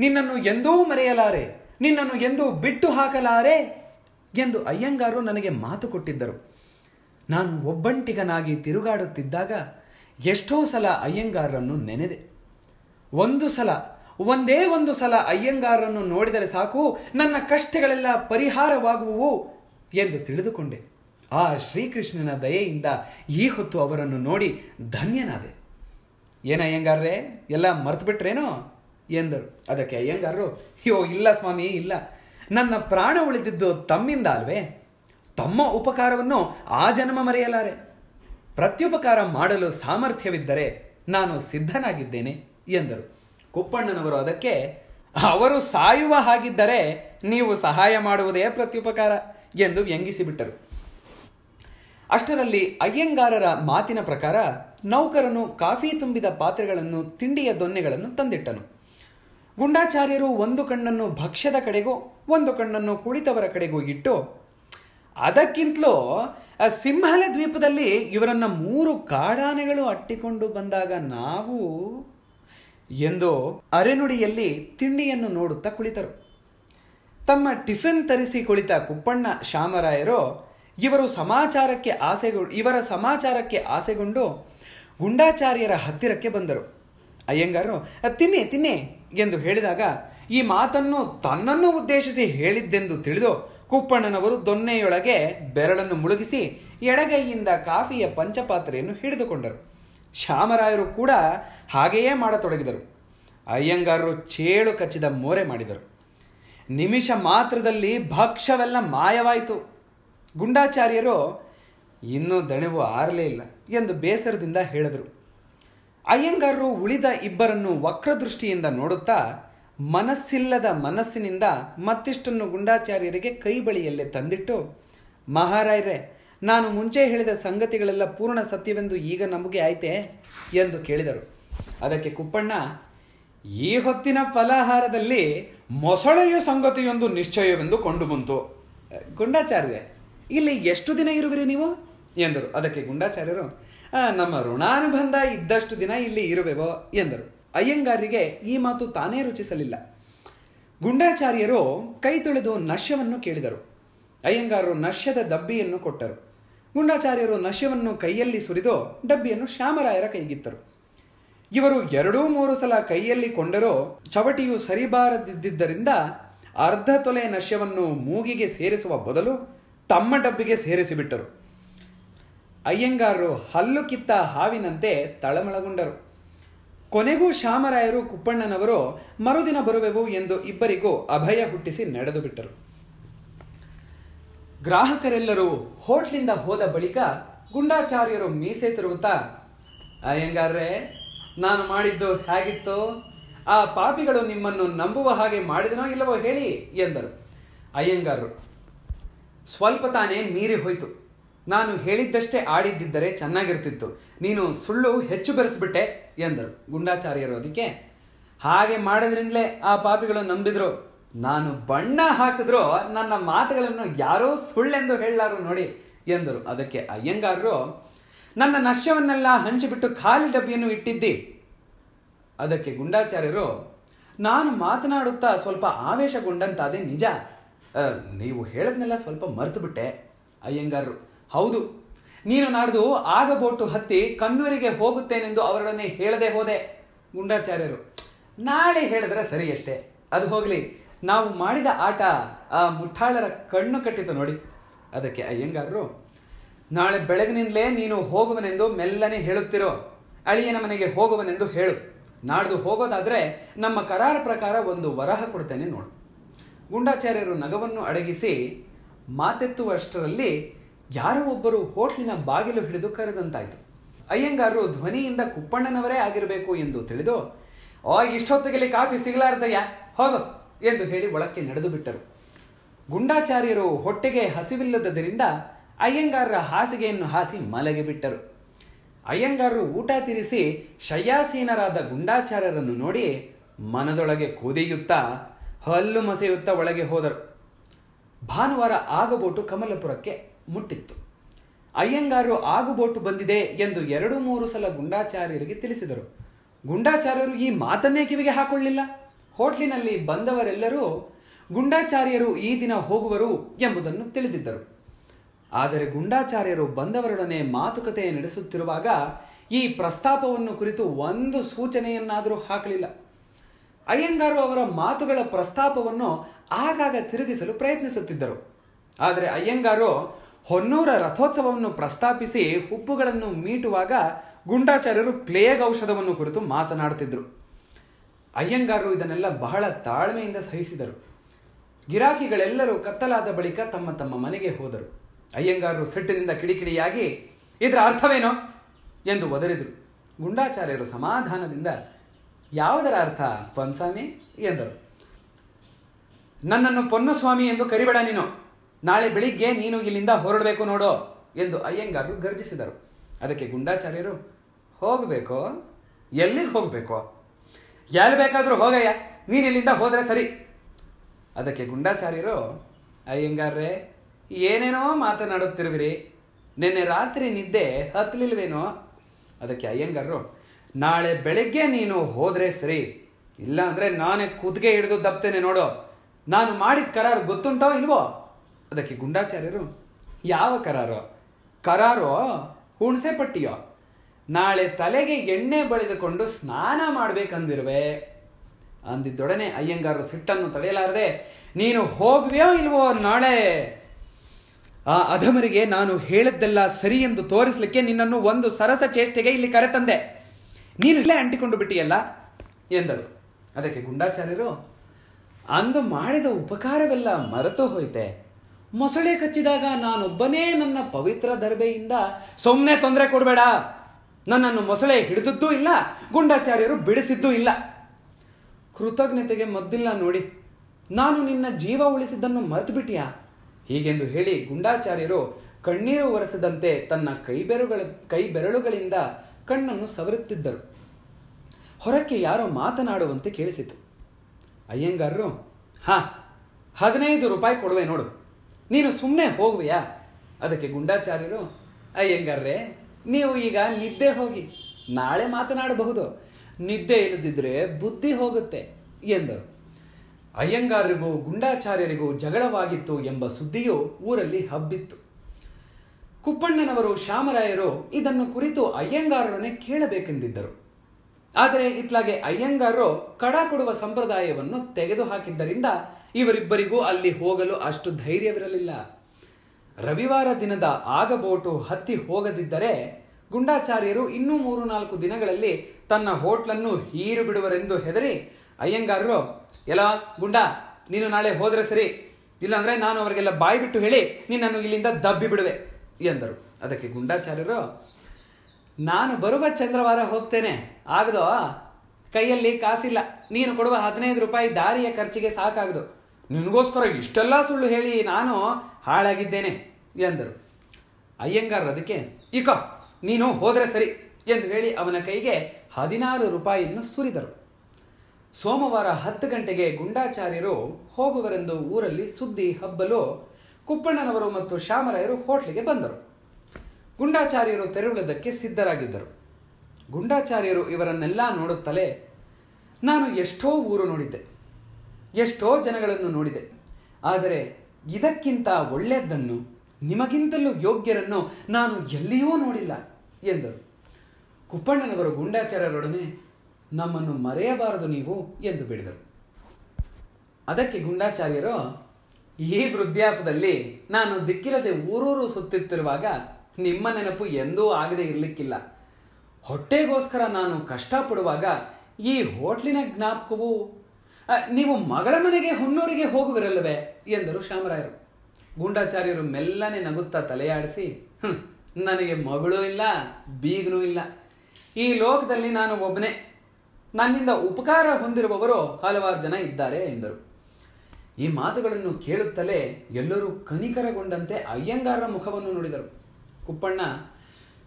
ನಿನ್ನನ್ನು ಎಂದೂ ಮರೆಯಲಾರೆ, ನಿನ್ನನ್ನು ಎಂದೂ ಬಿಟ್ಟು ಹಾಕಲಾರೆ ಎಂದು ಅಯ್ಯಂಗಾರು ನನಗೆ ಮಾತು ಕೊಟ್ಟಿದ್ದರು. ನಾನು ಒಬ್ಬಂಟಿಗನಾಗಿ ತಿರುಗಾಡುತ್ತಿದ್ದಾಗ ಎಷ್ಟೋ ಸಲ ಅಯ್ಯಂಗಾರರನ್ನು ನೆನೆದೆ. ಒಂದು ಸಲ ಒಂದೇ ಒಂದು ಸಲ ಅಯ್ಯಂಗಾರರನ್ನು ನೋಡಿದರೆ ಸಾಕು, ನನ್ನ ಕಷ್ಟಗಳೆಲ್ಲ ಪರಿಹಾರವಾಗುವು ಎಂದು ತಿಳಿದುಕೊಂಡೆ. ಆ ಶ್ರೀಕೃಷ್ಣನ ದಯೆಯಿಂದ ಈ ಹೊತ್ತು ಅವರನ್ನು ನೋಡಿ ಧನ್ಯನಾದೆ. ಏನ ಅಯ್ಯಂಗಾರ್ರೆ, ಎಲ್ಲ ಮರ್ತು ಬಿಟ್ರೇನೋ ಎಂದರು. ಅದಕ್ಕೆ ಅಯ್ಯಂಗಾರರು ಅಯ್ಯೋ ಇಲ್ಲ ಸ್ವಾಮಿ, ಇಲ್ಲ. ನನ್ನ ಪ್ರಾಣ ಉಳಿದಿದ್ದು ತಮ್ಮಿಂದ ಅಲ್ವೇ? ತಮ್ಮ ಉಪಕಾರವನ್ನು ಆ ಜನ್ಮ ಮರೆಯಲಾರೆ. ಪ್ರತ್ಯುಪಕಾರ ಮಾಡಲು ಸಾಮರ್ಥ್ಯವಿದ್ದರೆ ನಾನು ಸಿದ್ಧನಾಗಿದ್ದೇನೆ, ಎಂದರು. ಕುಪ್ಪಣ್ಣನವರು ಅದಕ್ಕೆ, ಅವರು ಸಾಯುವ ಹಾಗಿದ್ದರೆ ನೀವು ಸಹಾಯ ಮಾಡುವುದೇ ಪ್ರತ್ಯುಪಕಾರ ಎಂದು ವ್ಯಂಗಿಸಿಬಿಟ್ಟರು. ಅಷ್ಟರಲ್ಲಿ ಅಯ್ಯಂಗಾರರ ಮಾತಿನ ಪ್ರಕಾರ ನೌಕರನು ಕಾಫಿ ತುಂಬಿದ ಪಾತ್ರೆಗಳನ್ನು ತಿಂಡಿಯ ದೊನ್ನೆಗಳನ್ನು ತಂದಿಟ್ಟನು. ಗುಂಡಾಚಾರ್ಯರು ಒಂದು ಕಣ್ಣನ್ನು ಭಕ್ಷ್ಯದ ಕಡೆಗೂ, ಒಂದು ಕಣ್ಣನ್ನು ಕುಳಿತವರ ಕಡೆಗೂ ಇಟ್ಟು, ಅದಕ್ಕಿಂತಲೂ ಸಿಂಹಲೆ ದ್ವೀಪದಲ್ಲಿ ಇವರನ್ನ ಮೂರು ಕಾಡಾನೆಗಳು ಅಟ್ಟಿಕೊಂಡು ಬಂದಾಗ ನಾವು ಎಂದು ಅರೆನುಡಿಯಲ್ಲಿ ತಿಂಡಿಯನ್ನು ನೋಡುತ್ತಾ ಕುಳಿತರು. ತಮ್ಮ ಟಿಫಿನ್ ತರಿಸಿ ಕುಳಿತ ಕುಪ್ಪಣ್ಣ ಶ್ಯಾಮರಾಯರು ಇವರು ಸಮಾಚಾರಕ್ಕೆ ಆಸೆಗೊ, ಇವರ ಸಮಾಚಾರಕ್ಕೆ ಆಸೆಗೊಂಡು ಗುಂಡಾಚಾರ್ಯರ ಹತ್ತಿರಕ್ಕೆ ಬಂದರು. ಅಯ್ಯಂಗಾರು, ತಿನ್ನಿ ತಿನ್ನಿ ಎಂದು ಹೇಳಿದಾಗ ಈ ಮಾತನ್ನು ತನ್ನನ್ನು ಉದ್ದೇಶಿಸಿ ಹೇಳಿದ್ದೆಂದು ತಿಳಿದು ಕುಪ್ಪಣ್ಣನವರು ದೊನ್ನೆಯೊಳಗೆ ಬೆರಳನ್ನು ಮುಳುಗಿಸಿ ಎಡಗೈಯಿಂದ ಕಾಫಿಯ ಪಂಚಪಾತ್ರೆಯನ್ನು ಹಿಡಿದುಕೊಂಡರು. ಶ್ಯಾಮರಾಯರು ಕೂಡ ಹಾಗೆಯೇ ಮಾಡತೊಡಗಿದರು. ಅಯ್ಯಂಗಾರರು ಚೇಳು ಕಚ್ಚಿದ ಮೋರೆ ಮಾಡಿದರು. ನಿಮಿಷ ಮಾತ್ರದಲ್ಲಿ ಭಕ್ಷ್ಯವೆಲ್ಲ ಮಾಯವಾಯಿತು. ಗುಂಡಾಚಾರ್ಯರು, ಇನ್ನೂ ದಣಿವು ಆರಲೇ ಇಲ್ಲ ಎಂದು ಬೇಸರದಿಂದ ಹೇಳಿದರು. ಅಯ್ಯಂಗಾರರು ಉಳಿದ ಇಬ್ಬರನ್ನು ವಕ್ರದೃಷ್ಟಿಯಿಂದ ನೋಡುತ್ತಾ ಮನಸ್ಸಿಲ್ಲದ ಮನಸ್ಸಿನಿಂದ ಮತ್ತಿಷ್ಟನ್ನು ಗುಂಡಾಚಾರ್ಯರಿಗೆ ಕೈ ಬಳಿಯಲ್ಲೇ ತಂದಿಟ್ಟು, ಮಹಾರಾಯರೇ ನಾನು ಮುಂಚೆ ಹೇಳಿದ ಸಂಗತಿಗಳೆಲ್ಲ ಪೂರ್ಣ ಸತ್ಯವೆಂದು ಈಗ ನಮಗೆ ಆಯ್ತೆ ಎಂದು ಕೇಳಿದರು. ಅದಕ್ಕೆ ಕುಪ್ಪಣ್ಣ, ಈ ಹೊತ್ತಿನ ಫಲಾಹಾರದಲ್ಲಿ ಮೊಸಳೆಯ ಸಂಗತಿಯೊಂದು ನಿಶ್ಚಯವೆಂದು ಕಂಡುಬಂತು ಗುಂಡಾಚಾರ್ಯ, ಇಲ್ಲಿ ಎಷ್ಟು ದಿನ ಇರುವಿರಿ ನೀವು? ಎಂದರು. ಅದಕ್ಕೆ ಗುಂಡಾಚಾರ್ಯರು ನಮ್ಮ ಋಣಾನುಬಂಧ ಇದ್ದಷ್ಟು ದಿನ ಇಲ್ಲಿ ಇರುವೆವೋ? ಎಂದರು. ಅಯ್ಯಂಗಾರಿಗೆ ಈ ಮಾತು ತಾನೇ ರುಚಿಸಲಿಲ್ಲ. ಗುಂಡಾಚಾರ್ಯರು ಕೈ ತೊಳೆದು ನಶ್ಯವನ್ನು ಕೇಳಿದರು. ಅಯ್ಯಂಗಾರರು ನಶ್ಯದ ದಬ್ಬಿಯನ್ನು ಕೊಟ್ಟರು. ಗುಂಡಾಚಾರ್ಯರು ನಶ್ಯವನ್ನು ಕೈಯಲ್ಲಿ ಸುರಿದು ಡಬ್ಬಿಯನ್ನು ಶ್ಯಾಮರಾಯರ ಕೈಗಿತ್ತರು. ಇವರು ಎರಡೂ ಮೂರು ಸಲ ಕೈಯಲ್ಲಿ ಕೊಂಡರೂ ಚವಟಿಯು ಸರಿಬಾರದಿದ್ದರಿಂದ ಅರ್ಧ ತೊಲೆ ನಶ್ಯವನ್ನು ಮೂಗಿಗೆ ಸೇರಿಸುವ ಬದಲು ತಮ್ಮ ಡಬ್ಬಿಗೆ ಸೇರಿಸಿಬಿಟ್ಟರು. ಅಯ್ಯಂಗಾರರು ಹಲ್ಲು ಕಿತ್ತ ಹಾವಿನಂತೆ ತಳಮಳಗೊಂಡರು. ಕೊನೆಗೂ ಶ್ಯಾಮರಾಯರು ಕುಪ್ಪಣ್ಣನವರು ಮರುದಿನ ಬರುವೆವು ಎಂದು ಇಬ್ಬರಿಗೂ ಅಭಯ ಹುಟ್ಟಿಸಿ ನಡೆದು ಬಿಟ್ಟರು ಗ್ರಾಹಕರೆಲ್ಲರೂ ಹೋಟ್ಲಿಂದ ಹೋದ ಬಳಿಕ ಗುಂಡಾಚಾರ್ಯರು ಮೀಸೆ ತಿರುಗುತ್ತಾ ಅಯ್ಯಂಗಾರ್ರೆ, ನಾನು ಮಾಡಿದ್ದು ಹೇಗಿತ್ತು? ಆ ಪಾಪಿಗಳು ನಿಮ್ಮನ್ನು ನಂಬುವ ಹಾಗೆ ಮಾಡಿದನೋ ಇಲ್ಲವೋ ಹೇಳಿ ಎಂದರು. ಅಯ್ಯಂಗಾರರು, ಸ್ವಲ್ಪ ತಾನೇ ಮೀರಿ ಹೋಯಿತು. ನಾನು ಹೇಳಿದ್ದಷ್ಟೇ ಆಡಿದ್ದಿದ್ದರೆ ಚೆನ್ನಾಗಿರ್ತಿತ್ತು. ನೀನು ಸುಳ್ಳು ಹೆಚ್ಚು ಬೆರೆಸ್ಬಿಟ್ಟೆ ಎಂದರು ಗುಂಡಾಚಾರ್ಯರು. ಅದಕ್ಕೆ, ಹಾಗೆ ಮಾಡಿದ್ರಿಂದಲೇ ಆ ಪಾಪಿಗಳು ನಂಬಿದ್ರು. ನಾನು ಬಣ್ಣ ಹಾಕಿದ್ರು ನನ್ನ ಮಾತುಗಳನ್ನು ಯಾರೋ ಸುಳ್ಳೆಂದು ಹೇಳಲಾರು ನೋಡಿ ಎಂದರು. ಅದಕ್ಕೆ ಅಯ್ಯಂಗಾರರು ನನ್ನ ನಶ್ಯವನ್ನೆಲ್ಲ ಹಂಚಿಬಿಟ್ಟು ಖಾಲಿ ಡಬ್ಬಿಯನ್ನು ಇಟ್ಟಿದ್ದಿ. ಅದಕ್ಕೆ ಗುಂಡಾಚಾರ್ಯರು, ನಾನು ಮಾತನಾಡುತ್ತಾ ಸ್ವಲ್ಪ ಆವೇಶಗೊಂಡಂತಾದೆ ನಿಜ. ನೀವು ಹೇಳದ್ನೆಲ್ಲ ಸ್ವಲ್ಪ ಮರೆತು ಬಿಟ್ಟೆ ಅಯ್ಯಂಗಾರರು ಹೌದು, ನೀನು ನಾಡ್ದು ಆಗ ಬೋಟು ಹತ್ತಿ ಕಣ್ಣೂರಿಗೆ ಹೋಗುತ್ತೇನೆಂದು ಅವರೊಡನೆ ಹೇಳದೆ ಹೋದೆ. ಗುಂಡಾಚಾರ್ಯರು, ನಾಳೆ ಹೇಳಿದ್ರೆ ಸರಿ ಅಷ್ಟೇ. ಅದು ಹೋಗ್ಲಿ ನಾವು ಮಾಡಿದ ಆಟ ಆ ಮುಠಾಳರ ಕಣ್ಣು ಕಟ್ಟಿತು ನೋಡಿ. ಅದಕ್ಕೆ ಅಯ್ಯಂಗಾರರು, ನಾಳೆ ಬೆಳಗಿನಿಂದಲೇ ನೀನು ಹೋಗುವನೆಂದು ಮೆಲ್ಲನೆ ಹೇಳುತ್ತಿರೋ. ಅಳಿಯನ ಮನೆಗೆ ಹೋಗುವನೆಂದು ಹೇಳು. ನಾಡ್ದು ಹೋಗೋದಾದ್ರೆ ನಮ್ಮ ಕರಾರ ಪ್ರಕಾರ ಒಂದು ವರಹ ಕೊಡ್ತೇನೆ ನೋಡು. ಗುಂಡಾಚಾರ್ಯರು ನಗವನ್ನು ಅಡಗಿಸಿ ಮಾತೆತ್ತುವಷ್ಟರಲ್ಲಿ ಯಾರೋ ಒಬ್ಬರು ಹೋಟ್ಲಿನ ಬಾಗಿಲು ಹಿಡಿದು ಕರೆದಂತಾಯಿತು. ಅಯ್ಯಂಗಾರರು ಧ್ವನಿಯಿಂದ ಕುಪ್ಪಣ್ಣನವರೇ ಆಗಿರಬೇಕು ಎಂದು ತಿಳಿದು, ಓ ಇಷ್ಟೊತ್ತಿಗೆಲಿ ಕಾಫಿ ಸಿಗಲಾರ್ದಯ್ಯ? ಹೋಗು. ಎಂದು ಹೇಳಿ ಒಳಕ್ಕೆ ನಡೆದು ಬಿಟ್ಟರು. ಗುಂಡಾಚಾರ್ಯರು ಹೊಟ್ಟೆಗೆ ಹಸಿವಿಲ್ಲದ್ದರಿಂದ ಅಯ್ಯಂಗಾರರ ಹಾಸಿಗೆಯನ್ನು ಹಾಸಿ ಮಲಗಿ ಬಿಟ್ಟರು. ಅಯ್ಯಂಗಾರರು ಊಟ ತಿರಿಸಿ ಶಯ್ಯಾಸೀನರಾದ ಗುಂಡಾಚಾರ್ಯರನ್ನು ನೋಡಿ ಮನದೊಳಗೆ ಕುದಿಯುತ್ತಾ ಹಲ್ಲು ಮಸೆಯುತ್ತಾ ಒಳಗೆ ಹೋದರು. ಭಾನುವಾರ ಆಗಬೋಟು ಕಮಲಪುರಕ್ಕೆ ಮುಟ್ಟಿತ್ತು. ಅಯ್ಯಂಗಾರರು ಆಗುಬೋಟು ಬಂದಿದೆ ಎಂದು ಎರಡು ಮೂರು ಸಲ ಗುಂಡಾಚಾರ್ಯರಿಗೆ ತಿಳಿಸಿದರು. ಗುಂಡಾಚಾರ್ಯರು ಈ ಮಾತನ್ನೇ ಕಿವಿಗೆ ಹಾಕೊಳ್ಳಿಲ್ಲ. ಹೋಟ್ಲಿನಲ್ಲಿ ಬಂದವರೆಲ್ಲರೂ ಗುಂಡಾಚಾರ್ಯರು ಈ ದಿನ ಹೋಗುವರು ಎಂಬುದನ್ನು ತಿಳಿದಿದ್ದರು. ಆದರೆ ಗುಂಡಾಚಾರ್ಯರು ಬಂದವರೊಡನೆ ಮಾತುಕತೆ ನಡೆಸುತ್ತಿರುವಾಗ ಈ ಪ್ರಸ್ತಾಪವನ್ನು ಕುರಿತು ಒಂದು ಸೂಚನೆಯನ್ನಾದರೂ ಹಾಕಲಿಲ್ಲ. ಅಯ್ಯಂಗಾರು ಅವರ ಮಾತುಗಳ ಪ್ರಸ್ತಾಪವನ್ನು ಆಗಾಗ ತಿರುಗಿಸಲು ಪ್ರಯತ್ನಿಸುತ್ತಿದ್ದರು. ಆದರೆ ಅಯ್ಯಂಗಾರು ಹೊನ್ನೂರ ರಥೋತ್ಸವವನ್ನು ಪ್ರಸ್ತಾಪಿಸಿ ಹುಬ್ಬುಗಳನ್ನು ಮೀಟುವಾಗ ಗುಂಡಾಚಾರ್ಯರು ಪ್ಲೇಗ್ ಔಷಧವನ್ನು ಕುರಿತು ಮಾತನಾಡುತ್ತಿದ್ದರು ಅಯ್ಯಂಗಾರರು ಇದನ್ನೆಲ್ಲ ಬಹಳ ತಾಳ್ಮೆಯಿಂದ ಸಹಿಸಿದರು. ಗಿರಾಕಿಗಳೆಲ್ಲರೂ ಕತ್ತಲಾದ ಬಳಿಕ ತಮ್ಮ ತಮ್ಮ ಮನೆಗೆ ಹೋದರು. ಅಯ್ಯಂಗಾರರು ಸಿಟ್ಟಿನಿಂದ ಕಿಡಿಕಿಡಿಯಾಗಿ, ಇದರ ಅರ್ಥವೇನೋ? ಎಂದು ಒದರಿದರು. ಗುಂಡಾಚಾರ್ಯರು ಸಮಾಧಾನದಿಂದ, ಯಾವುದರ ಅರ್ಥ ಪೊನ್ಸ್ವಾಮಿ ಎಂದರು. ನನ್ನನ್ನು ಪೊನ್ನಸ್ವಾಮಿ ಎಂದು ಕರಿಬೇಡ ನೀನು. ನಾಳೆ ಬೆಳಿಗ್ಗೆ ನೀನು ಇಲ್ಲಿಂದ ಹೊರಡಬೇಕು ನೋಡೋ, ಎಂದು ಅಯ್ಯಂಗಾರರು ಗರ್ಜಿಸಿದರು. ಅದಕ್ಕೆ ಗುಂಡಾಚಾರ್ಯರು, ಹೋಗಬೇಕೋ? ಎಲ್ಲಿಗೆ ಹೋಗಬೇಕು? ಎಲ್ಲಿ ಬೇಕಾದರೂ ಹೋಗಯ್ಯ. ನೀನು ಇಲ್ಲಿಂದ ಹೋದರೆ ಸರಿ. ಅದಕ್ಕೆ ಗುಂಡಾಚಾರ್ಯರು, ಅಯ್ಯಂಗಾರ್ರೆ, ಏನೇನೋ ಮಾತನಾಡುತ್ತಿರುವಿರಿ. ನಿನ್ನೆ ರಾತ್ರಿ ನಿದ್ದೆ ಹತ್ತಲಿಲ್ವೇನೋ ಅದಕ್ಕೆ ಅಯ್ಯಂಗಾರರು, ನಾಳೆ ಬೆಳಗ್ಗೆ ನೀನು ಹೋದ್ರೆ ಸರಿ. ಇಲ್ಲ ಅಂದ್ರೆ ನಾನೇ ಕುದ್ಗೆ ಹಿಡಿದು ದಪ್ತೇನೆ ನೋಡು. ನಾನು ಮಾಡಿದ ಕರಾರು ಗೊತ್ತುಂಟೋ ಇಲ್ವೋ? ಅದಕ್ಕೆ ಗುಂಡಾಚಾರ್ಯರು, ಯಾವ ಕರಾರು? ಕರಾರೋ ಹುಣಸೆ ಪಟ್ಟಿಯೋ? ನಾಳೆ ತಲೆಗೆ ಎಣ್ಣೆ ಬಳಿದುಕೊಂಡು ಸ್ನಾನ ಮಾಡಬೇಕಂದಿರುವೆ. ಅಂದಿದ್ದೊಡನೆ ಅಯ್ಯಂಗಾರರು ಸಿಟ್ಟನ್ನು ತಡೆಯಲಾರದೆ, ನೀನು ಹೋಗುವೆಯೋ ಇಲ್ವೋ ನಾಳೆ? ಆ ಅಧಮರಿಗೆ ನಾನು ಹೇಳಿದ್ದೆಲ್ಲ ಸರಿ ಎಂದು ತೋರಿಸಲಿಕ್ಕೆ ನಿನ್ನನ್ನು ಒಂದು ಸರಸ ಚೇಷ್ಟೆಗೆ ಇಲ್ಲಿ ಕರೆತಂದೆ. ನೀನು ಇಲ್ಲೇ ಅಂಟಿಕೊಂಡು ಬಿಟ್ಟಿಯಲ್ಲ? ಎಂದರು. ಅದಕ್ಕೆ ಗುಂಡಾಚಾರ್ಯರು, ಅಂದು ಮಾಡಿದ ಉಪಕಾರವೆಲ್ಲ ಮರೆತು ಹೋಯ್ತೆ. ಮೊಸಳೆ ಕಚ್ಚಿದಾಗ ನಾನೊಬ್ಬನೇ ನನ್ನ ಪವಿತ್ರ ದರ್ಬೆಯಿಂದ ಸುಮ್ಮನೆ ತೊಂದರೆ ಕೊಡಬೇಡ. ನನ್ನನ್ನು ಮೊಸಳೆ ಹಿಡಿದದ್ದೂ ಇಲ್ಲ, ಗುಂಡಾಚಾರ್ಯರು ಬಿಡಿಸಿದ್ದೂ ಇಲ್ಲ. ಕೃತಜ್ಞತೆಗೆ ಮದ್ದಿಲ್ಲ ನೋಡಿ, ನಾನು ನಿನ್ನ ಜೀವ ಉಳಿಸಿದ್ದನ್ನು ಮರೆತು ಬಿಟ್ಟಿಯಾ ಹೀಗೆಂದು ಹೇಳಿ ಗುಂಡಾಚಾರ್ಯರು ಕಣ್ಣೀರು ಒರೆಸದಂತೆ ತನ್ನ ಕೈ ಬೆರಳುಗಳ ಕೈ ಬೆರಳುಗಳಿಂದ ಕಣ್ಣನ್ನು ಸವರುತ್ತಿದ್ದರು. ಹೊರಕ್ಕೆ ಯಾರೋ ಮಾತನಾಡುವಂತೆ ಕೇಳಿಸಿತು. ಅಯ್ಯಂಗಾರರು, ಹಾ, ಹದಿನೈದು ರೂಪಾಯಿ ಕೊಡುವೆ ನೋಡು. ನೀನು ಸುಮ್ಮನೆ ಹೋಗುವೆಯಾ? ಅದಕ್ಕೆ ಗುಂಡಾಚಾರ್ಯರು, ಅಯ್ಯಂಗಾರ್ರೆ ನೀವು ಈಗ ನಿದ್ದೆ ಹೋಗಿ ನಾಳೆ ಮಾತನಾಡಬಹುದು. ನಿದ್ದೆ ಇಲ್ಲದಿದ್ರೆ ಬುದ್ಧಿ ಹೋಗುತ್ತೆ ಎಂದರು. ಅಯ್ಯಂಗಾರರಿಗೂ ಗುಂಡಾಚಾರ್ಯರಿಗೂ ಜಗಳವಾಗಿತ್ತು ಎಂಬ ಸುದ್ದಿಯು ಊರಲ್ಲಿ ಹಬ್ಬಿತ್ತು. ಕುಪ್ಪಣ್ಣನವರು ಶ್ಯಾಮರಾಯರು ಇದನ್ನು ಕುರಿತು ಅಯ್ಯಂಗಾರರನ್ನೇ ಕೇಳಬೇಕೆಂದಿದ್ದರು. ಆದರೆ ಇತ್ಲಾಗೆ ಅಯ್ಯಂಗಾರರು ಕಡ ಕೊಡುವ ಸಂಪ್ರದಾಯವನ್ನು ತೆಗೆದುಹಾಕಿದ್ದರಿಂದ ಇವರಿಬ್ಬರಿಗೂ ಅಲ್ಲಿ ಹೋಗಲು ಅಷ್ಟು ಧೈರ್ಯವಿರಲಿಲ್ಲ. ರವಿವಾರ ದಿನದ ಆಗಬೋಟು ಹತ್ತಿ ಹೋಗದಿದ್ದರೆ ಗುಂಡಾಚಾರ್ಯರು ಇನ್ನೂ ಮೂರು ನಾಲ್ಕು ದಿನಗಳಲ್ಲಿ ತನ್ನ ಹೋಟ್ಲನ್ನು ಹೀರು ಬಿಡುವರೆಂದು ಹೆದರಿ, ಅಯ್ಯಂಗಾರರು ಎಲ್ಲ ಗುಂಡಾ, ನೀನು ನಾಳೆ ಹೋದ್ರೆ ಸರಿ. ಇಲ್ಲಾಂದ್ರೆ ನಾನು ಅವರಿಗೆಲ್ಲ ಬಾಯಿ ಬಿಟ್ಟು ಹೇಳಿ ನಿನ್ನನ್ನು ಇಲ್ಲಿಂದ ದಬ್ಬಿ ಬಿಡುವೆ, ಎಂದರು. ಅದಕ್ಕೆ ಗುಂಡಾಚಾರ್ಯರು, ನಾನು ಬರುವ ಚಂದ್ರವಾರ ಹೋಗ್ತೇನೆ. ಆಗದೋ? ಕೈಯಲ್ಲಿ ಕಾಸಿಲ್ಲ. ನೀನು ಕೊಡುವ ಹದಿನೈದು ರೂಪಾಯಿ ದಾರಿಯ ಖರ್ಚಿಗೆ ಸಾಕಾಗದು. ನಿನಗೋಸ್ಕರ ಇಷ್ಟೆಲ್ಲ ಸುಳ್ಳು ಹೇಳಿ ನಾನು ಹಾಳಾಗಿದ್ದೇನೆ ಎಂದರು. ಅಯ್ಯಂಗಾರ್ ಅದಕ್ಕೆ, ಇಕ, ನೀನು ಹೋದರೆ ಸರಿ ಎಂದು ಹೇಳಿ ಅವನ ಕೈಗೆ ಹದಿನಾರು ರೂಪಾಯಿಯನ್ನು ಸುರಿದರು. ಸೋಮವಾರ ಹತ್ತು ಗಂಟೆಗೆ ಗುಂಡಾಚಾರ್ಯರು ಹೋಗುವರೆಂದು ಊರಲ್ಲಿ ಸುದ್ದಿ ಹಬ್ಬಲು ಕುಪ್ಪಣ್ಣನವರು ಮತ್ತು ಶ್ಯಾಮರಾಯರು ಹೋಟ್ಲಿಗೆ ಬಂದರು. ಗುಂಡಾಚಾರ್ಯರು ತೆರಳುವುದಕ್ಕೆ ಸಿದ್ಧರಾಗಿದ್ದರು. ಗುಂಡಾಚಾರ್ಯರು ಇವರನ್ನೆಲ್ಲ ನೋಡುತ್ತಲೇ, ನಾನು ಎಷ್ಟೋ ಊರು ನೋಡಿದ್ದೆ, ಎಷ್ಟೋ ಜನಗಳನ್ನು ನೋಡಿದೆ, ಆದರೆ ಇದಕ್ಕಿಂತ ಒಳ್ಳೆಯದನ್ನು, ನಿಮಗಿಂತಲೂ ಯೋಗ್ಯರನ್ನು ನಾನು ಎಲ್ಲಿಯೂ ನೋಡಿಲ್ಲ, ಎಂದರು. ಕುಪ್ಪಣ್ಣನವರು ಗುಂಡಾಚಾರ್ಯರೊಡನೆ, ನಮ್ಮನ್ನು ಮರೆಯಬಾರದು ನೀವು, ಎಂದು ಬಿಡಿದರು. ಅದಕ್ಕೆ ಗುಂಡಾಚಾರ್ಯರು, ಈ ವೃದ್ಧಾಪದಲ್ಲಿ ನಾನು ದಿಕ್ಕಿಲ್ಲದೆ ಊರೂರು ಸುತ್ತುತ್ತಿರುವಾಗ ನಿಮ್ಮ ನೆನಪು ಎಂದೂ ಆಗದೆ ಇರಲಿಕ್ಕಿಲ್ಲ. ಹೊಟ್ಟೆಗೋಸ್ಕರ ನಾನು ಕಷ್ಟಪಡುವಾಗ ಈ ಹೋಟ್ಲಿನ ಜ್ಞಾಪಕವು ನೀವು ಮಗಳ ಮನೆಗೆ ಹುನ್ನೂರಿಗೆ ಹೋಗುವಿರಲ್ಲವೇ? ಎಂದರು ಶ್ಯಾಮರಾಯರು. ಗೂಂಡಾಚಾರ್ಯರು ಮೆಲ್ಲನೆ ನಗುತ್ತಾ ತಲೆಯಾಡಿಸಿ "ಹ್ಮ್, ನನಗೆ ಮಗಳೂ ಇಲ್ಲ ಬೀಗನೂ ಇಲ್ಲ. ಈ ಲೋಕದಲ್ಲಿ ನಾನು ಒಬ್ಬನೇ. ನನ್ನಿಂದ ಉಪಕಾರ ಹೊಂದಿರುವವರು ಹಲವಾರು ಜನ ಇದ್ದಾರೆ ಎಂದರು. ಈ ಮಾತುಗಳನ್ನು ಕೇಳುತ್ತಲೇ ಎಲ್ಲರೂ ಕನಿಕರಗೊಂಡಂತೆ ಅಯ್ಯಂಗಾರರ ಮುಖವನ್ನು ನೋಡಿದರು. ಕುಪ್ಪಣ್ಣ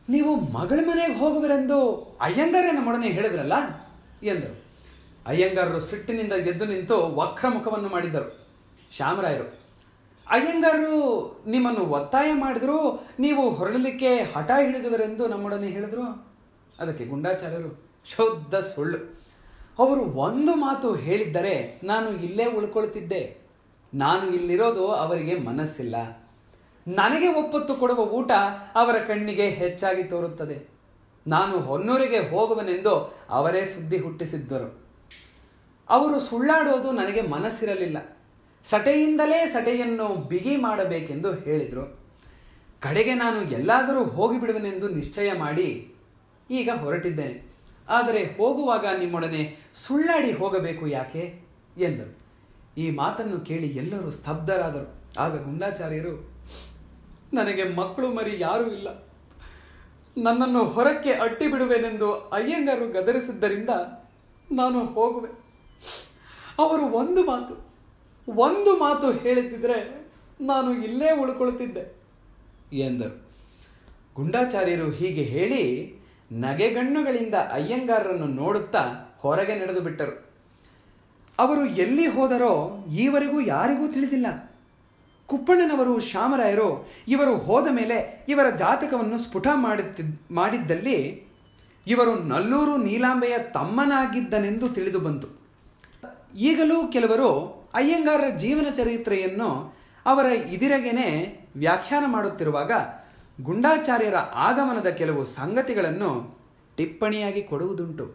ನೀವು ಮಗಳ ಮನೆಗೆ ಹೋಗುವರೆಂದು ಅಯ್ಯಂಗಾರ ನಮ್ಮೊಡನೆ ಹೇಳಿದ್ರಲ್ಲ? ಎಂದರು. ಅಯ್ಯಂಗಾರರು ಸಿಟ್ಟಿನಿಂದ ಎದ್ದು ನಿಂತು ವಕ್ರಮುಖವನ್ನು ಮಾಡಿದ್ದರು. ಶ್ಯಾಮರಾಯರು, ಅಯ್ಯಂಗಾರರು, ನಿಮ್ಮನ್ನು ಒತ್ತಾಯ ಮಾಡಿದ್ರು, ನೀವು ಹೊರಡಲಿಕ್ಕೆ ಹಠ ಹಿಡಿದವರೆಂದು ನಮ್ಮೊಡನೆ ಹೇಳಿದ್ರು? ಅದಕ್ಕೆ ಗುಂಡಾಚಾರ್ಯರು, ಶುದ್ಧ ಸುಳ್ಳು. ಅವರು ಒಂದು ಮಾತು ಹೇಳಿದ್ದರೆ ನಾನು ಇಲ್ಲೇ ಉಳ್ಕೊಳ್ತಿದ್ದೆ. ನಾನು ಇಲ್ಲಿರೋದು ಅವರಿಗೆ ಮನಸ್ಸಿಲ್ಲ. ನನಗೆ ಒಪ್ಪತ್ತು ಕೊಡುವ ಊಟ ಅವರ ಕಣ್ಣಿಗೆ ಹೆಚ್ಚಾಗಿ ತೋರುತ್ತದೆ. ನಾನು ಹೊನ್ನೂರಿಗೆ ಹೋಗುವನೆಂದು ಅವರೇ ಸುದ್ದಿ ಹುಟ್ಟಿಸಿದ್ದರು. ಅವರು ಸುಳ್ಳಾಡೋದು ನನಗೆ ಮನಸ್ಸಿರಲಿಲ್ಲ. ಸಟೆಯಿಂದಲೇ ಸಟೆಯನ್ನು ಬಿಗಿ ಮಾಡಬೇಕೆಂದು ಹೇಳಿದರು. ಕಡೆಗೆ ನಾನು ಎಲ್ಲಾದರೂ ಹೋಗಿಬಿಡುವನೆಂದು ನಿಶ್ಚಯ ಮಾಡಿ ಈಗ ಹೊರಟಿದ್ದೇನೆ. ಆದರೆ ಹೋಗುವಾಗ ನಿಮ್ಮೊಡನೆ ಸುಳ್ಳಾಡಿ ಹೋಗಬೇಕು ಯಾಕೆ? ಎಂದರು. ಈ ಮಾತನ್ನು ಕೇಳಿ ಎಲ್ಲರೂ ಸ್ತಬ್ಧರಾದರು. ಆಗ ಗುಂಡಾಚಾರ್ಯರು, ನನಗೆ ಮಕ್ಕಳು ಮರಿ ಯಾರೂ ಇಲ್ಲ. ನನ್ನನ್ನು ಹೊರಕ್ಕೆ ಅಟ್ಟಿ ಬಿಡುವೆನೆಂದು ಅಯ್ಯಂಗಾರು ಗದರಿಸಿದ್ದರಿಂದ ನಾನು ಹೋಗುವೆ. ಅವರು ಒಂದು ಮಾತು ಒಂದು ಮಾತು ಹೇಳುತ್ತಿದ್ರೆ ನಾನು ಇಲ್ಲೇ ಉಳ್ಕೊಳ್ತಿದ್ದೆ. ಎಂದರು. ಗುಂಡಾಚಾರ್ಯರು ಹೀಗೆ ಹೇಳಿ ನಗೆಗಣ್ಣುಗಳಿಂದ ಅಯ್ಯಂಗಾರರನ್ನು ನೋಡುತ್ತಾ ಹೊರಗೆ ನಡೆದು ಬಿಟ್ಟರು. ಅವರು ಎಲ್ಲಿ ಹೋದರೋ ಈವರೆಗೂ ಯಾರಿಗೂ ತಿಳಿದಿಲ್ಲ. ಕುಪ್ಪಣ್ಣನವರು ಶ್ಯಾಮರಾಯರು ಇವರು ಹೋದ ಮೇಲೆ ಇವರ ಜಾತಕವನ್ನು ಸ್ಫುಟ ಮಾಡುತ್ತಿದ್ ಮಾಡಿದ್ದಲ್ಲಿ ಇವರು ನಲ್ಲೂರು ನೀಲಾಂಬೆಯ ತಮ್ಮನಾಗಿದ್ದನೆಂದು ತಿಳಿದು ಬಂತು. ಈಗಲೂ ಕೆಲವರು ಅಯ್ಯಂಗಾರರ ಜೀವನ ಚರಿತ್ರೆಯನ್ನು ಅವರ ಇದಿರಗೆನೆ ವ್ಯಾಖ್ಯಾನ ಮಾಡುತ್ತಿರುವಾಗ ಗುಂಡಾಚಾರ್ಯರ ಆಗಮನದ ಕೆಲವು ಸಂಗತಿಗಳನ್ನು ಟಿಪ್ಪಣಿಯಾಗಿ ಕೊಡುವುದುಂಟು.